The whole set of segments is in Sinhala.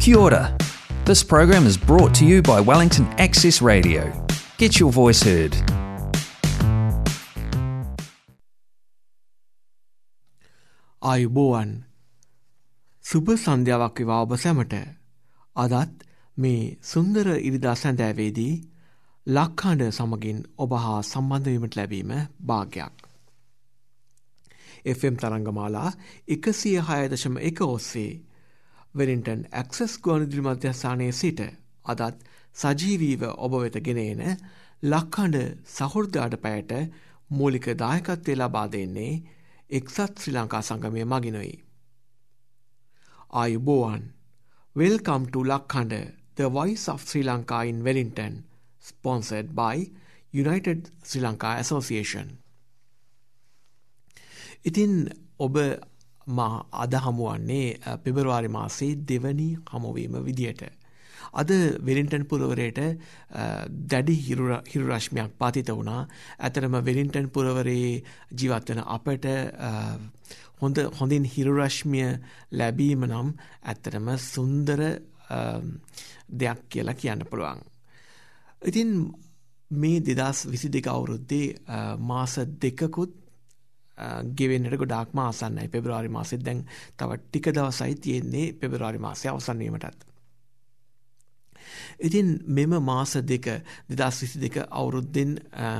Kia ora. This program is brought to you by Wellington Access Radio. Get your voice heard. ආයුබෝවන් සුභ සන්ධ්‍යාවක් විවා ඔබ සැමට අදත් මේ සුන්දර ඉරිදා සැඳෑවේදී ලක්හඬ සමගින් ඔබ හා සම්බන්ධවීමට ලැබීම භාග්‍යයක්. FM තරංගමාලා එකසිය හයදශම එක ඔස්සේ වෙලින්ටන් ඇක්සස් ගුවනිදිරි මධ්‍යස්ථානයේ සිට අදත් සජීවීව ඔබ වෙත ගෙනේන ලක්හඬ සහෘදාට පැයට මූලික දායකත්වය ලබා දෙන්නේ එක්සත් ශ්‍රී ලංකා සංගමය මගිනොයි. ආයුබෝවන් Welcome to Lakhanda, the voice of Sri Lanka in Wellington, sponsored by United Sri Lanka Association. ඉතින් ඔබ මා අද හමුවන්නේ පෙබරවාරි මාසේ දෙවනි හමුවීම විදියට. අද වෙලින්ටන් පුරවරයට දැඩි හිරුරශ්මයක් පාතිත වුණා ඇතරම වෙලින්ටන් පුරවරයේ ජීවත්වන අපට හොඳ හොඳින් හිරුරශ්මිය ලැබීම නම් ඇත්තටම සුන්දර දෙයක් කියලා කියන්න පුළුවන්. ඉතින් මේ දෙදස් විසි දෙක අවුරුද්දේ මාස දෙකකුත් ගෙවෙන්නට ගොඩාක් මාසන්නයි පෙබරවාරි මාසෙත් දැන් තව ටික දවසයි තියෙන්නේ පෙබරවාරි මාසය අවසන්වීමටත්. ඉතින් මෙම මාස දෙක දෙදස් විසි දෙක අවුරුද්දෙන්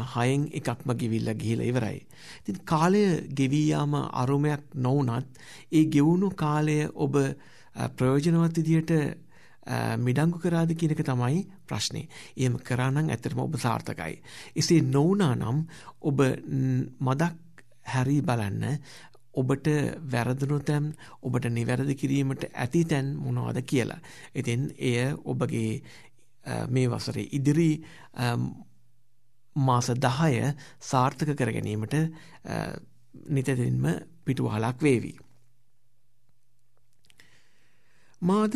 හයෙන් එකක්ම ගෙවිල්ල ගිහිල ඉවරයි. ඉතින් කාලය ගෙවීයාම අරුමයක් නොවනත් ඒ ගෙවුණු කාලය ඔබ ප්‍රයෝජනවත් විදියට මිඩංගු කරාද කියනක තමයි ප්‍රශ්නේ. එම කරානං ඇතරම ඔබ සාර්ථකයි. එසේ නොවනා නම් ඔබ මදක් හැරී බලන්න ඔබට වැරදුණු තැන් ඔබට නිවැරදි කිරීමට ඇති තැන් මොනවද කියලා. ඉතින් එය ඔබගේ මේ වසරේ ඉදිරි මාස දහය සාර්ථක කර ගැනීමට නිතතින්ම පිටුවහලක් වේවී. මාද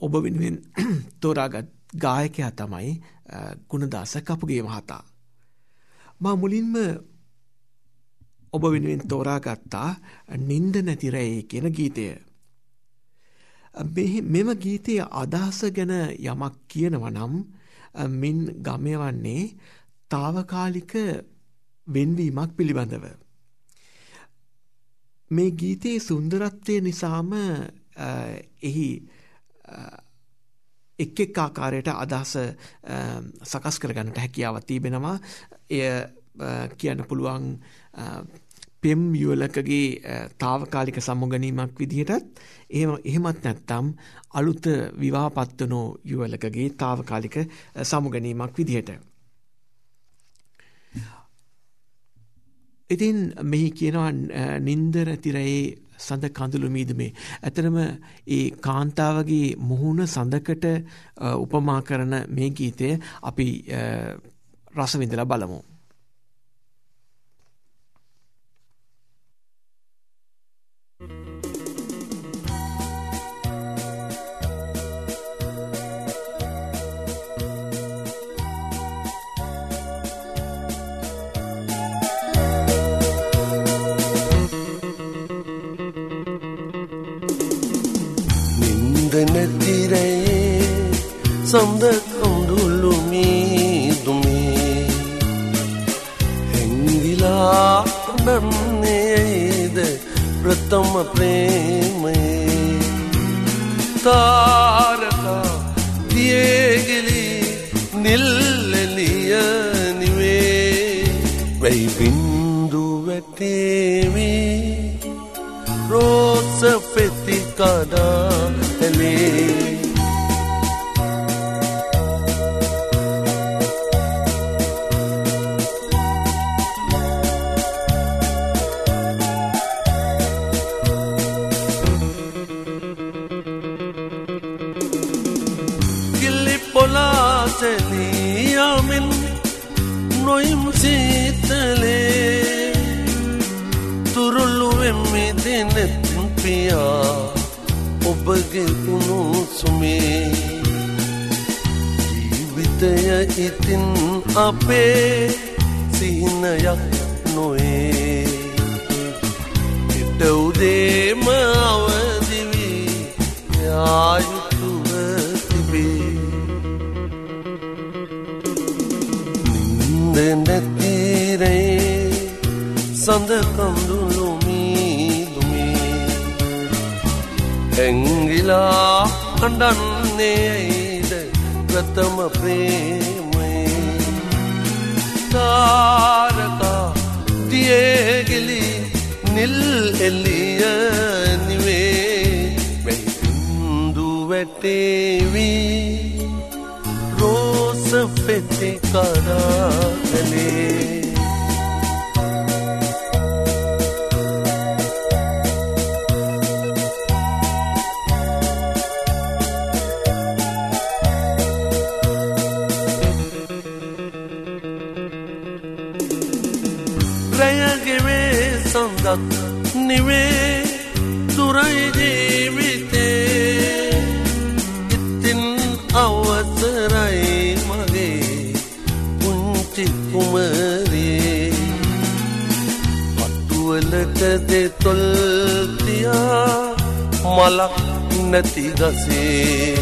ඔබ වෙනුවෙන් තෝරාගත් ගායකයා තමයි ගුණදාස කපුගේ මහතා. මා මුලින්ම ඔබ වෙනුවෙන් තෝරාගත්තා නින්ද නැතිරැයි කියන ගීතය. මෙම ගීතය අදහස ගැන යමක් කියනව නම් මින් ගමයවන්නේ තාවකාලික වෙන්වීමක් පිළිබඳව. මේ ගීතයේ සුන්දරත්වය නිසාම එහි එක් එක් ආකාරයට අදහස සකස් කරගන්නට හැකියාව තිබෙනවා එය කියන්න පුළුවන් පෙම් යුවලකගේ තාවකාලික සමුගනීමක් විදිහටත් එහෙම එහෙමත් නැත්තම් අලුත විවාහපත්වනෝ යුවලකගේ තාවකාලික සමුගනීමක් විදිහට. ඉතින් මෙහි කියනවා නින්දර තිරයේ සඳ කඳුළු මීදුමේ. ඇතරම ඒ කාන්තාවගේ මුහුණ සඳකට උපමා කරන මේ ගීතය අපි රසවිඳලා බලමු. සඳ සඳ කඳුළු මීදුමේ ඇංගිලා අඩන්නේයිද ප්‍රථම ප්‍රේමයේ තාරකා දියගිලි නිල් එල්ලිය නිවේ වැහිඳු වැටේවී රෝස පෙති කරාගලේ සඳක් මලක් නැති ගසේ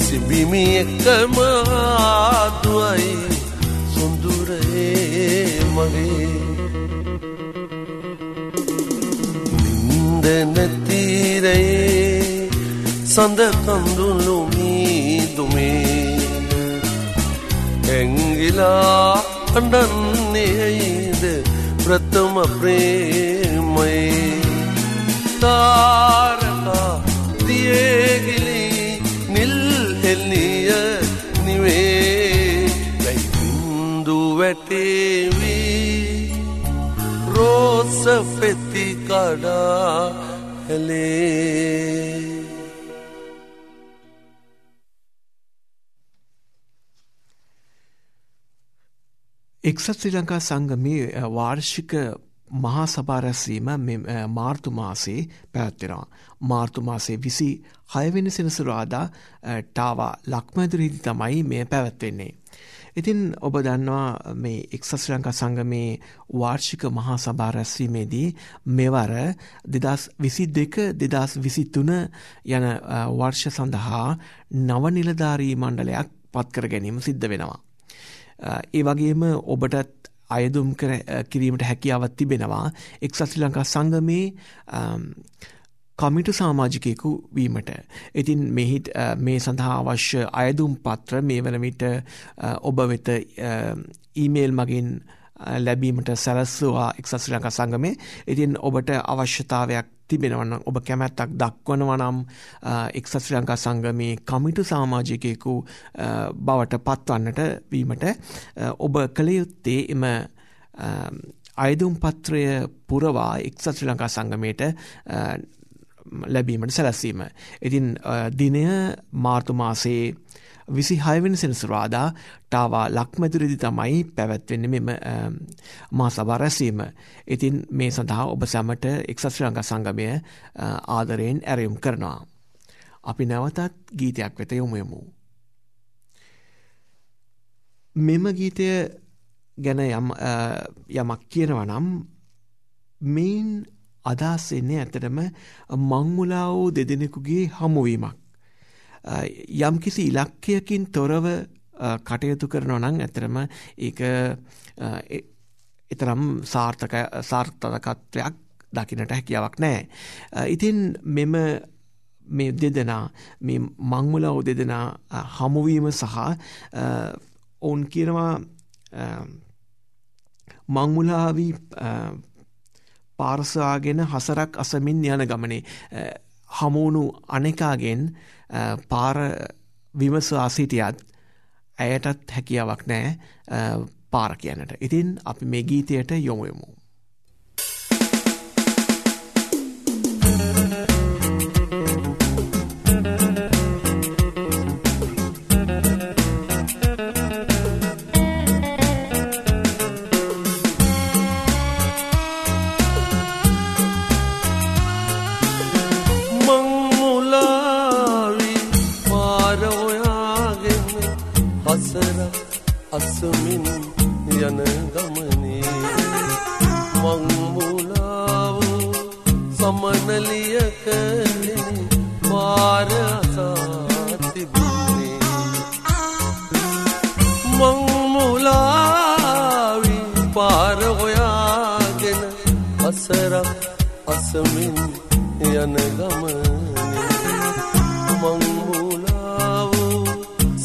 සිබිමි එකම ආදුවයි සොඳුරේ මගේ. නැතිරයේ සඳ කඳුළු මීදුමේ. ඇංගිලා අඩන්නේයිද ප්‍රථම ප්‍රේමයේ? තාරකා වැටේවී රෝස පෙති කඩා කළේ එක්සත් ශ්‍රී ලංකා සංගමේ වාර්ෂික මහා සභාරැස්වීම මාර්තු මාසේ පැවැත්වෙනවා. මාර්තු මාසේ විසි හයවෙනි සෙනසුරාදා ටාවා ලක්මැදුරීදි තමයි මෙය පැවැත්වෙන්නේ. ඉතින් ඔබ දන්නවා මේ එක්සත් ශ්‍රී ලංකා සංගමේ වාර්ෂික මහා සභා රැස්වීමේදී මෙවර දෙදස් විසි දෙක දෙදස් විසිත්තුන යන වර්ෂ සඳහා නවනිලධාරී මණ්ඩලයක් පත්කර ගැනීම සිද්ධ වෙනවා. ඒ වගේම ඔබටත් අයදුම් කිරීමට හැකියාවත් තිබෙනවා එක්සත් ශ්‍රී ලංකා සංගමේ කමිටු සාමාජිකයකු වීමට. ඉතින් මෙහිත් මේ සඳහා අවශ්‍ය අයදුම් පත්‍ර මේ වන විට ඔබ වෙත ඊමේල් මගින් ලැබීමට සැලස්වා එක්සත් ශ්‍රී ලංකා සංගමේ. ඉතින් ඔබට අවශ්‍යතාවයක් තිබෙනවනම් ඔබ කැමැත්තක් දක්වනවා නම් එක්සත් ශ්‍රී ලංකා සංගමේ කමිටු සමාජිකයෙකු බවට පත්වන්නට වීමට ඔබ කළ යුත්තේ එම අයදුම් පත්‍රය පුරවා එක්සත් ශ්‍රී ලංකා සංගමයට ලැබීමට සැලැස්වීම. ඉතින් දිනය මාර්තු මාසේ විසි හයවෙන සෙනසුරාදා ටාවා ලක්මැතුරදි තමයි පැවැත්වෙන්න මෙම මා සභා රැසීම. ඉතින් මේ සඳහා ඔබ සැමට එක්සත් ශ්‍රී ලංකා සංගමය ආදරයෙන් ඇරයුම් කරනවා. අපි නැවතත් ගීතයක් වෙත යොමුයමු. මෙම ගීතය ගැන යම් යමක් කියනව නම් මෙයින් අදහස් එන්නේ ඇතටම මංමුලා වූ දෙදෙනෙකුගේ හමුවීමක්. යම්කිසි ඉලක්කයකින් තොරව කටයුතු කරනවා නම් ඇතරම ඒක එතරම් සාර්ථක සාර්ථකත්වයක් දකිනට හැකියාවක් නෑ. ඉතින් මෙම මේ දෙදෙනා මේ මංමුලව දෙදෙනා හමුවීම සහ ඔවුන් කියනවා මංමුලාවී පාර්සවාගෙන හසරක් අසමින් යන ගමනේ හමුණු අනෙකාගෙන් පාර විමසවා සිටියත් ඇයටත් හැකියාවක් නෑ පාර කියනට. ඉතින් අපි මේ ගීතයට යොමුයමු.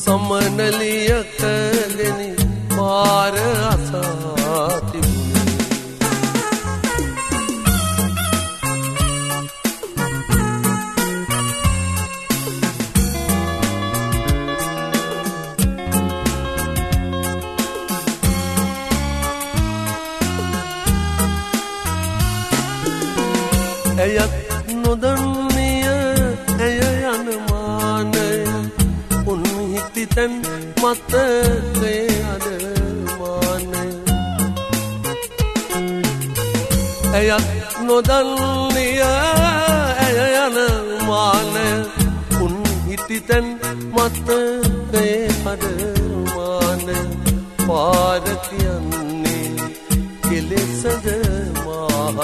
සමනලියකගෙන පාර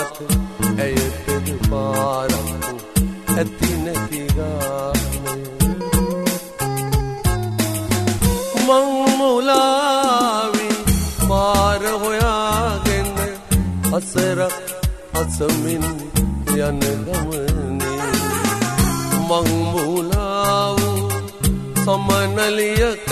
මාහට ඇයටද පාරක්කු ඇති නැතිගානේ මංමුලාවි පාර හොයාගෙන අසරක් අසමින් යන ගමනේ. මංමුලාව සමනලියකගෙන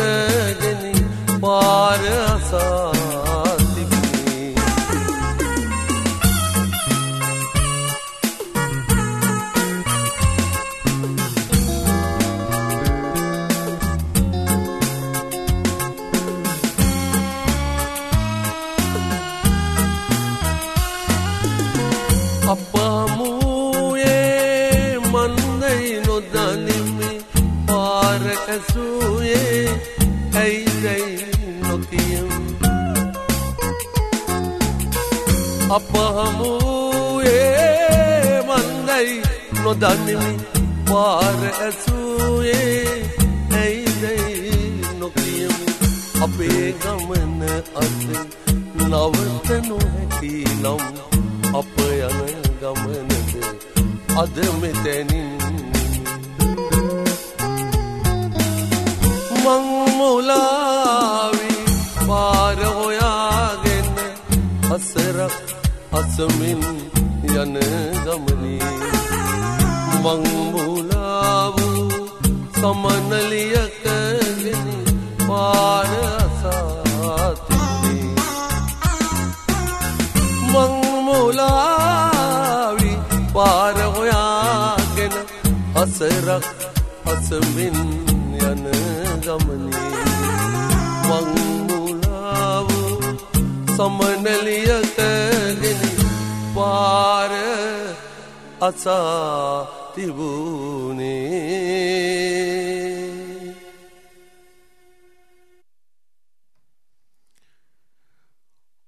පාර ඇසුයේ ඇයිදැයි නොකියම් අපහමුයේ මන්දයි නොදනිමි පාර ඇසුයේ ඇයිදැයි නොකියමි අපේ ගමන අද නවතනු හැකි නම් අප යන ගමනද අද මෙතැනින් මංමුලාවි පාර හොයාගෙන අසරක් අසමින් යන ගමනී මංමුලාව සමනලියකගෙන පාර අසාතිනේ මංමුලාවි පාර හොයාගෙන අසරක් අසමින් යන ගමනේ මංමුලාව සමනලියකගෙන පාර අසා තිබුණේ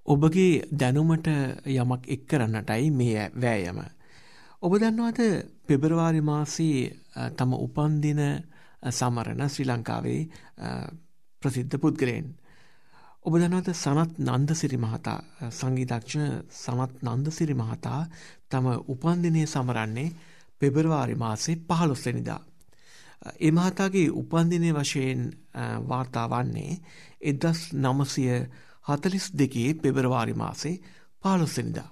ඔබගේ දැනුමට යමක් එක් කරන්නටයි මේ වෑයම. ඔබ දන්නවාද පෙබරවාරි මාසී තම උපන්දින සමරණ ශ්‍රී ලංකාවේ ප්‍රසිද්ධ පුද්ගලයෙන්. ඔබ දනවද සනත් නන්දසිරි මහතා සංගීතක්ෂ සනත් නන්දසිරි මහතා තම උපන්දිනය සමරන්නේ පෙබරවාරි මාසේ පහළොස්සනිදා. ඒ මහතාගේ උපන්දිනය වශයෙන් වාර්තා වන්නේ එදස් නමසය හතලිස් දෙකේ පෙබරවාරි මාසේ පාලොස්සනිදා.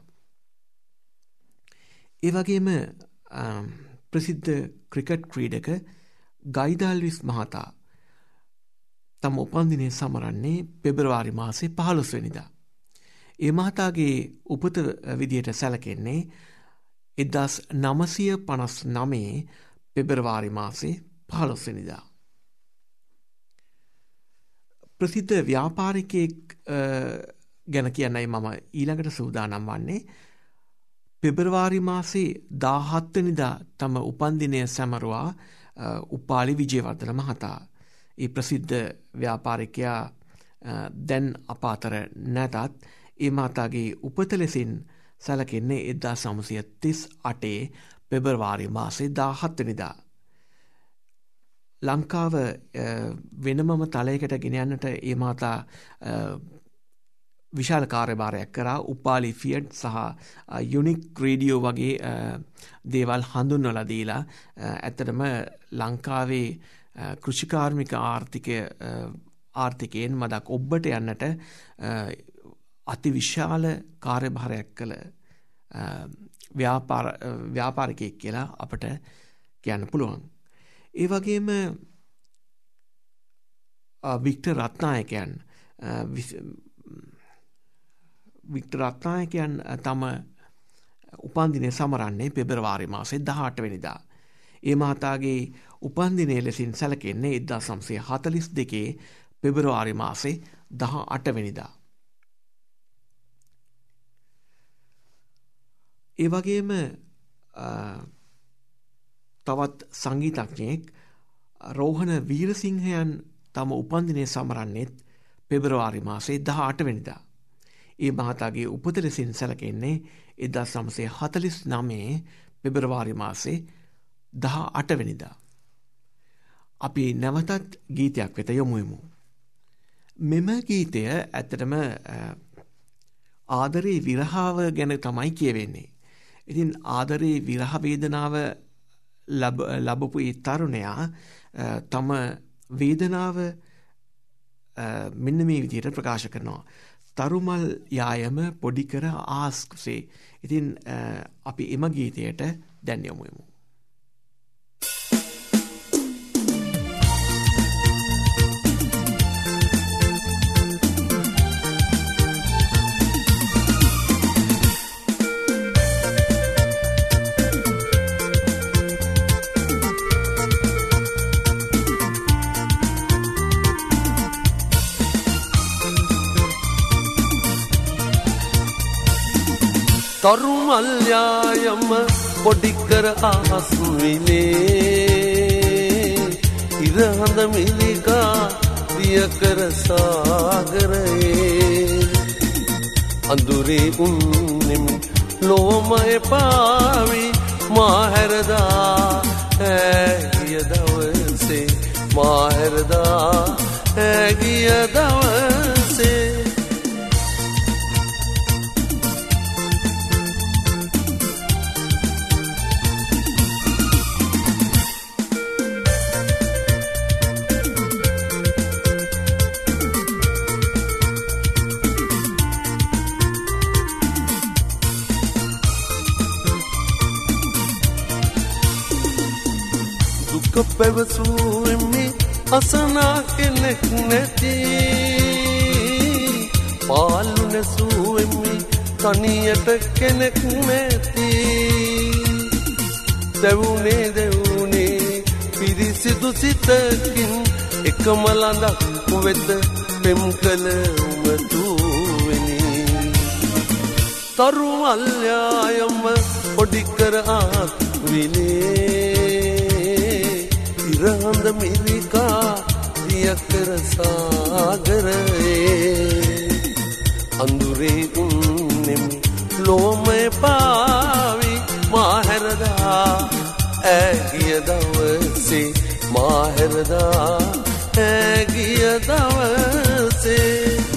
ඒ වගේම ප්‍රසිද්ධ ක්‍රිකට් ක්‍රීඩක ගයිදල්විස් මහතා තම උපන්දිනය සමරන්නේ පෙබරවාරි මාසේ පහළොස්වනිදා. ඒ මහතාගේ උපත විදියට සැලකෙන්නේ එදස් නමසය පනස් නමේ පෙබරවාරි මාසේ පහළොස්වනිදා. ප්‍රසිද්ධ ව්‍යාපාරිකයෙක් ගැන කියන්නයි මම ඊළඟට සූදානම් වන්නේ පෙබරවාරි මාසේ දාහත්වනිදා තම උපන්දිනය සැමරුවා උපාලි විජයවර්ධන මහතා. ඒ ප්‍රසිද්ධ ව්‍යාපාරිකයා දැන් අපාතර නැතත් ඒ මහතාගේ උපත ලෙසින් සැලකෙන්නේ එදදා සමසය තිස් අටේ පෙබරවාරි මාසේ දාහත්වනිදා. ලංකාව වෙනමම තලයකට ගෙනයන්නට ඒ මාතා විශාල කාර්යභාරයක් කරා උපාලි ෆියඩ් සහ යුනික් ක්‍රේඩියෝ වගේ දේවල් හඳුන්වල දීලා ඇත්තටම ලංකාවේ කෘෂිකාර්මික ආර්ථිකය ආර්ථිකයෙන් මදක් ඔබ්බට යන්නට අති විශාල කාර්යභාරයක් කළ ව්‍යාපාරිකයෙක් කියලා අපට කියන්න පුළුවන්. ඒ වගේම වික්ට රත්නායකයන් වික්ට රත්නායකයන් තම උපන්දිනය සමරන්නේ පෙබරවාරි මාසේ දහට වෙනිදා. ඒ මහතාගේ උපන්දිනය ලෙසින් සැලකෙන්නේ එදදා සම්සේ හතලිස් දෙකේ පෙබරවාරි මාසේ දහ අටවෙනිදා. ඒ වගේම තවත් සංගීතඥයෙක් රෝහණ වීරසිංහයන් තම උපන්දිනය සමරන්නෙත් පෙබරවාරි මාසේ දහ අටවෙනිදා. ඒ මහතාගේ උපත ලෙසින් සැලකෙන්නේ එදා සමසේ හතලිස් නමේ පෙබරවාරි මාසේ දහ අටවෙනිදා. අපි නැවතත් ගීතයක් වෙත යොමුයමු. මෙම ගීතය ඇත්තටම ආදරේ විරහාව ගැන තමයි කියවෙන්නේ. ඉතින් ආදරේ විරහවේදනාව ලබපු ඒ තරුණයා තම වේදනාව මෙන්න මේ විදියට ප්‍රකාශ කරනවා. තරුමල් යායම පොඩිකර ආස්කුසේ. ඉතින් අපි එම ගීතයට දැන් යොමුයමු. තරුමල්යායම පොඩිකර ආහස්විනේ ඉරහඳ මිලිකා දියකර සාගරයේ අඳුරේ උන්නෙමි ලෝමය පාවි මාහැරදා ඇගිය දවසේ මාහැරදා ඇගිය දවසේ දුක පැවසූෙමි අසනා කෙනෙක් නැති පාලු නැසූෙමි තනියට කෙනෙක් නැති දැවුනේ දැවුනේ පිරිසිදු සිතකින් එකම ළඳක් වෙත පෙම් කළ උමතුවෙනි තරු අල්යායම පොඩිකර ආත් විනේ ඉරහඳ මිරිකා දියකර සාගරයේ අඳුරේ උන්නෙමි ලෝමය පාවි මාහැරදා ඇගිය දවසේ මාහැරදා ඇගිය දවසේ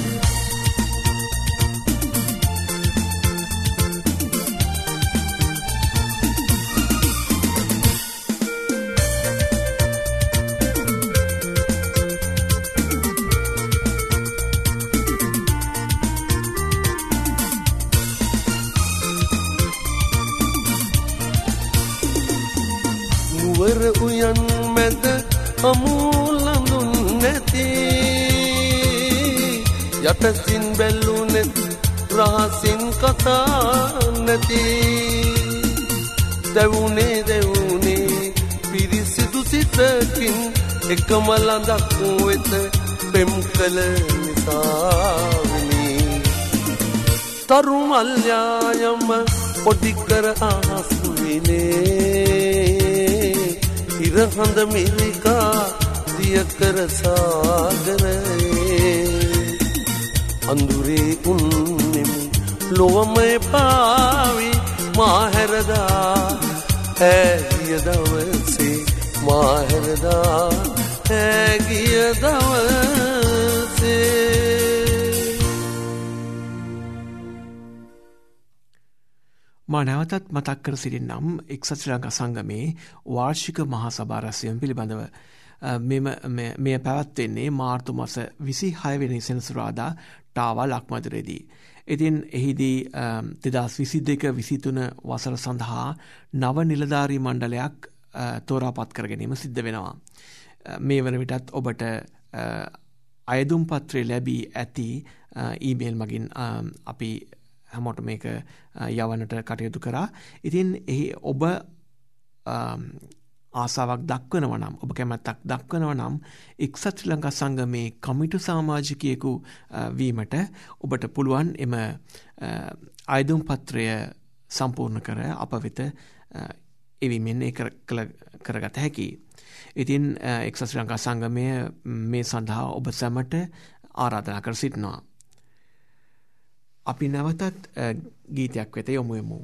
නුවර උයන් මැද අමූලඳුන් නැති. යටසින් බැල්ලුනෙත් රහසින් කතා නැති. දැවුනේ දැවුනේ පිරිසිදු සිතකින් එකම ළඳක් වෙත පෙම් කළ නිසාවනි. තරුමල්යායම පොඩිකර ආහස්විනේ ඉරහඳ මිරිකා දියකර සාගරයේ අඳුරේ උන්නෙමි ලොවමය පාවි මාහැරදා. ඇගිය දවසේ මාහැරදා. ඇගිය දවසේ මා නැවතත් මතක් කර සිටින්නම් එක්සත් ශ්‍රී ලංකා සංගමේ වාර්ෂික මහා සභා රැස්වීම පිළිබඳව මෙම මෙය පැවැත්වෙන්නේ මාර්තු මස 26 වෙනි සෙනසුරාදා ටාවා ලක්මදුරේදී. ඉතින් එහිදී දෙදස් විසි දෙක විසිතුන වසර සඳහා නව නිලධාරී මණ්ඩලයක් තෝරාපත් කර ගැනීම සිද්ධ වෙනවා. මේ වන විටත් ඔබට අයදුම් පත්‍රය ලැබී ඇති ඊමේල් මගින් අපි හැමෝට මේක යවනට කටයුතු කරා. ඉතින් එහි ඔබ ආසාාවක් දක්වනව නම් ඔබ කැමැත්තක් දක්වනව නම් එක්සත් ශ්‍රී ලංකා සංගමේ කමිටු සාමාජිකයෙකු වීමට ඔබට පුළුවන් එම අයදුම් පත්‍රය සම්පූර්ණ කර අප වෙත එවිමෙන් ඒ කරගත හැකි. ඉතින් එක්සත් ශ්‍රී ලංකා සංගමය මේ සඳහා ඔබ සැමට ආරාධනා කර සිටිනවා. අපි නැවතත් ගීතයක් වෙත යොමුයමු.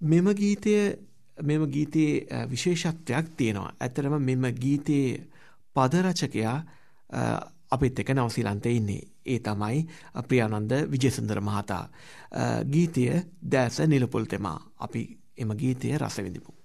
මෙම ගීතය මෙම ගීතයේ විශේෂත්වයක් තියෙනවා. ඇතරම මෙම ගීතයේ පදරචකයා අපිත් එක නවසිලන්තේ ඉන්නේ. ඒ තමයි ප්‍රියානන්ද විජේසුන්දර මහතා. ගීතය දෑස නිලපොල් තෙමා. අපි එම ගීතය රසවිඳිමු.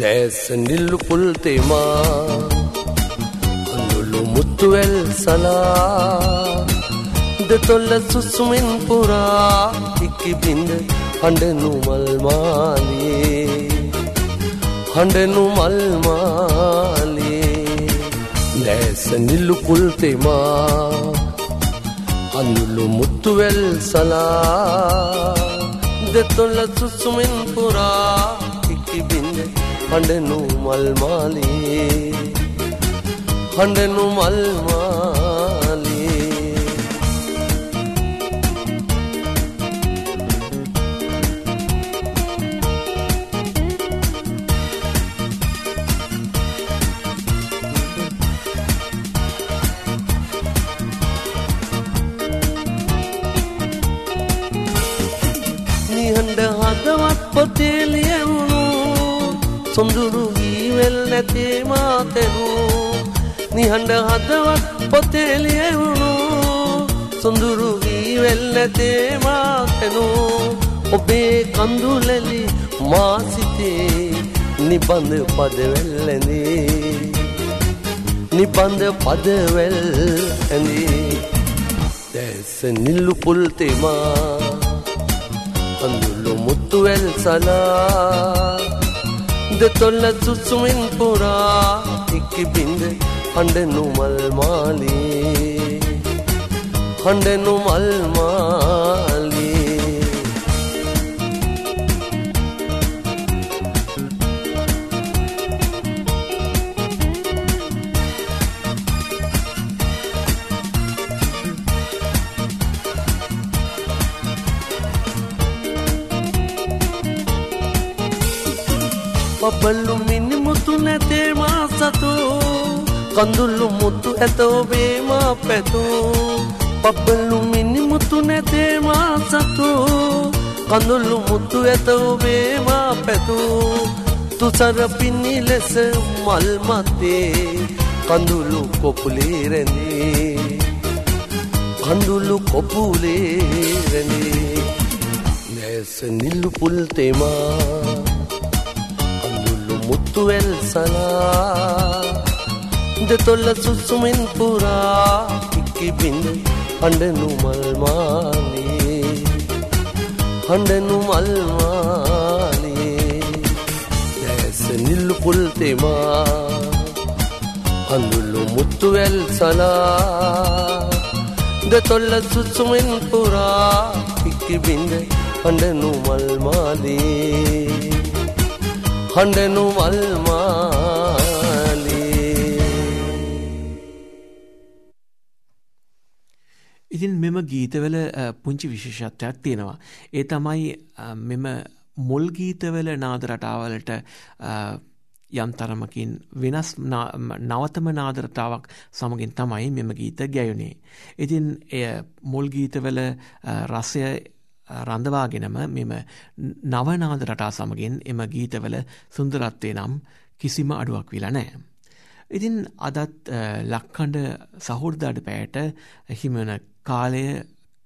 දැස නිල්ලු පුල් තෙමා අඳුළු මුත්තුවැල් සලා. දෙතොල්ල සුසුමින් පුරා ඉක්කි බින්ද හඬනු මල්මාලේ හඬනු මල්මාලේ දැස නිල්ලු පුල් තෙමා අඳුළු මුත්තුවැල් සලා. දෙතොල්ල සුසුමින් පුරා ඉක්කි බින්ද හඬනු මල්මාලේ හඬනු මල්මාලේ නිහඬ හදවත් පොතේ ලියවුණු සොඳුරු වීවල් නැතේ මාතෙනු. නිහඬ හදවත් පොතේ ලියවුණු. සොඳුරු වීවල් නැතේ මාතෙනු. ඔබේ කඳුලැලි මා සිතේ නිබඳ පදවැල් ඇඳේ. නිබඳ පදවැල් ඇඳේ. දැස නිල්ලු පුල් තෙමා. අඳුළු මුත්තුවැල් සලා. දෙතොල්ල සුසුමින් පුරා ඉක්කි බින්ද හඬනු මල්මාලේ හඬනු මල්මාලේ පබල්ලු මිනි මුතු නැතේ මා සතු. කඳුල්ලු මුතු ඇත ඔබේ මා පැතු. පබ්බල්ලු මිනි මුතු නැතේ මා සතු. කඳුල්ලු මුතු ඇත ඔබේ මා පැතු. තුසර පින්නි ලෙස මල් මතේ. කඳුළු කොපුලේ රැඳේ. කඳුළු කොපුලේ රැඳේ. නැස නිල්ලු පුල් තෙමා මුත්තුවැල් සලා දෙතොල්ල සුසුමින් පුරා ඉක්කි බින්ද හඬනු මල්මානේ හඬනු මල්මානේ දැස නිල්ලු පුල් තෙමා අඳුල්ලු මුත්තුවැල් සලා දෙතොල්ල සුසුමින් පුරා ඉක්කි බින්ද හඬනු මල්මානේ හඬනු මල්මාලේ ඉතින් මෙම ගීතවල පුංචි විශේෂත්වයක් තියෙනවා. ඒ තමයි මෙම මුල් ගීතවල නාද රටාවලට යම් තරමකින් වෙනස් නවතම නාදරතාවක් සමගින් තමයි මෙම ගීත ගැයුනේ. ඉතින් එය මුල් ගීතවල රසය රඳවාගෙනම මෙම නවනාද රටා සමගින් එම ගීතවල සුන්දරත්වය නම් කිසිම අඩුවක් විලා නෑ. ඉතින් අදත් ලක්කණ්ඩ සහෘදාඩ පෑයට හිමන කාලය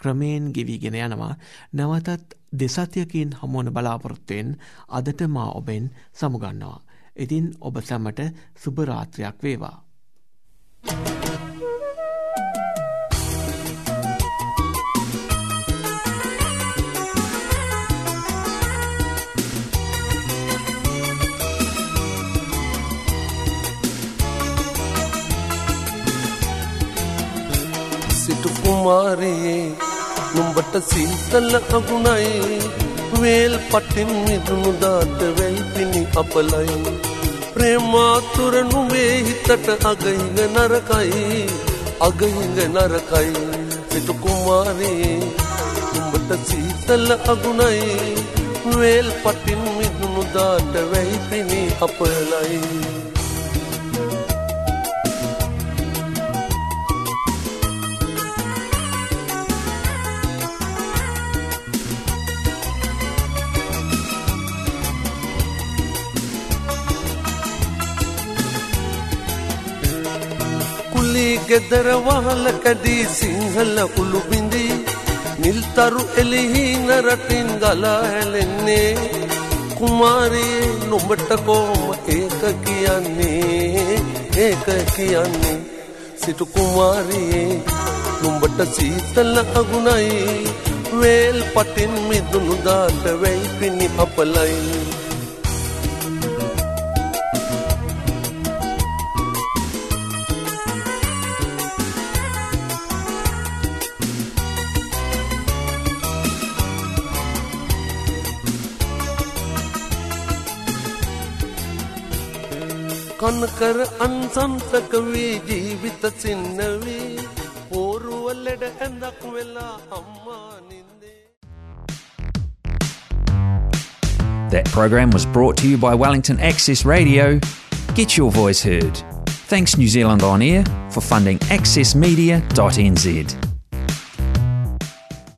ක්‍රමයෙන් ගෙවීගෙන යනවා නැවතත් දෙසතියකින් හමුවන බලාපොරොත්තුවෙන් අදට මා ඔබෙන් සමුගන්නවා. ඉතින් ඔබ සැමට සුභරාත්‍රයක් වේවා. සිටු කුමාරයේ නුඹට සීතල අගුණයි වේල් පටින් මිදුණු දාට වැල් පිණි අපලයි. ප්‍රේමාතුර නුඹේ හිතට අගහිඟ නරකයි. අගහිඟ නරකයි. සිටු කුමාරයේ නුඹට සීතල අගුණයි වේල් පටින් මිදුණු දාට වැල් පිණි අපලයි. ගෙදර වහල කැඩී සිංහල උළු බිඳී නිල්තරු එලිහින රටින් ගලා හැලෙන්නේ. කුමාරයේ නොඹට කෝම ඒක කියන්නේ? ඒක කියන්නේ සිටු කුමාරයේ නුඹට සීතල අගුණයි. වේල් පටින් මිදුණු දාට වෙයි පිණි අපලයි. ಅನ್ಸಂತ ಕವಿ ಜೀವಿತ ಚಿನ್ನವಿ ಓರುವಲ್ಲೆಡೆ ಎಂದಕ್ಕುವೆಲ್ಲ ಅಮ್ಮ That program was brought to you by Wellington Access Radio. Get your voice heard. Thanks New Zealand On Air for funding accessmedia.nz.